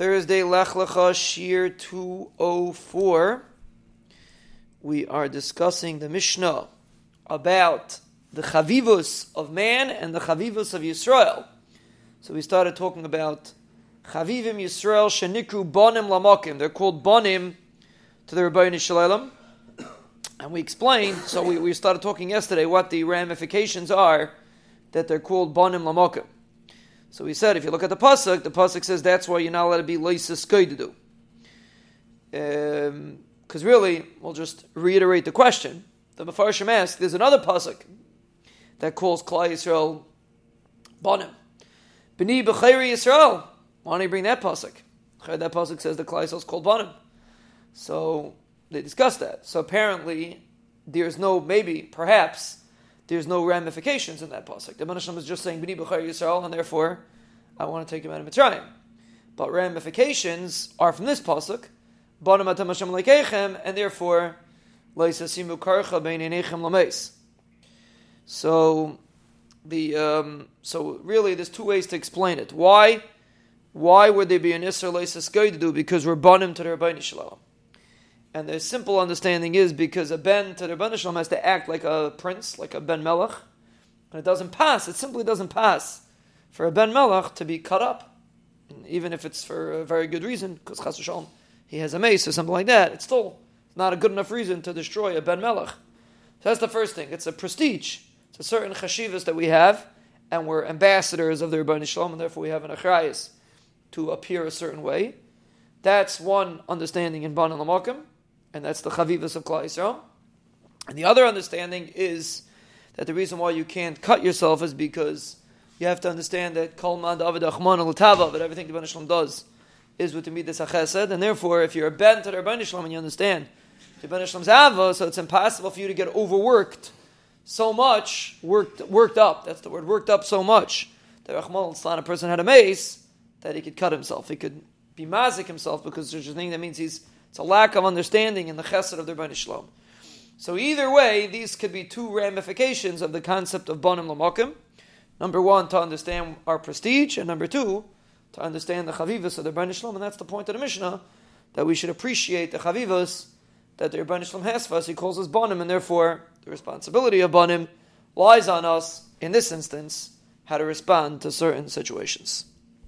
Thursday, Lech Lecha, Shiur 204. We are discussing the Mishnah about the Chavivus of man and the Chavivus of Yisrael. So we started talking about Chavivim Yisrael Shenikru Bonim Lamokim. They're called Bonim to the Rabbi Shalom. And we explained, so we, we started talking yesterday what the ramifications are that they're called Bonim Lamokim. So we said, if you look at the pasuk, the pasuk says that's why you're not allowed to be leisa skoidedu. Because um, really, we'll just reiterate the question. The Mefarshim asked, there's another pasuk that calls Klal Yisrael bonim. B'ni b'chayri Yisrael. Why don't you bring that pasuk? That pasuk says the Klal Yisrael is called bonim. So they discussed that. So apparently, there's no, maybe, perhaps, there's no ramifications in that pasuk. The Manasham is just saying B'ni B'char Yisrael, and therefore I want to take him out of Mitzrayim. But ramifications are from this pasuk, B'anam Atam Hashem and therefore Leisasimu Karcha Bein Enechem Lameis. So the um, so really there's two ways to explain it. Why? Why would there be an Isser Leisas do? Because we're banim to the Rabbi Shalom. And the simple understanding is because a ben to the Ben Shalom has to act like a prince, like a ben melech, and it doesn't pass. It simply doesn't pass for a ben melech to be cut up, and even if it's for a very good reason, because Chas Shalom he has a mace or something like that. It's still not a good enough reason to destroy a ben melech. So that's the first thing. It's a prestige. It's a certain chashivas that we have, and we're ambassadors of the Rebbeinu Shalom, and therefore we have an achrayas to appear a certain way. That's one understanding in Ban Lamakim and that's the chavivas of Klal Yisrael. And the other understanding is that the reason why you can't cut yourself is because you have to understand that kol david achman that everything the Shalom does is with the midas hachesed, and therefore, if you're a ben to the Shalom and you understand the Shalom's ava, so it's impossible for you to get overworked so much, worked worked up. That's the word, worked up so much that Rahman a person had a mace that he could cut himself. He could be mazik himself because there's a thing that means he's it's a lack of understanding in the chesed of the Rebbeinu Shalom. So either way, these could be two ramifications of the concept of bonim lamokim. Number one, to understand our prestige, and number two, to understand the chavivas of the Rebbeinu Shalom, and that's the point of the Mishnah, that we should appreciate the chavivas that the Rebbeinu Shalom has for us. He calls us bonim, and therefore the responsibility of bonim lies on us, in this instance, how to respond to certain situations.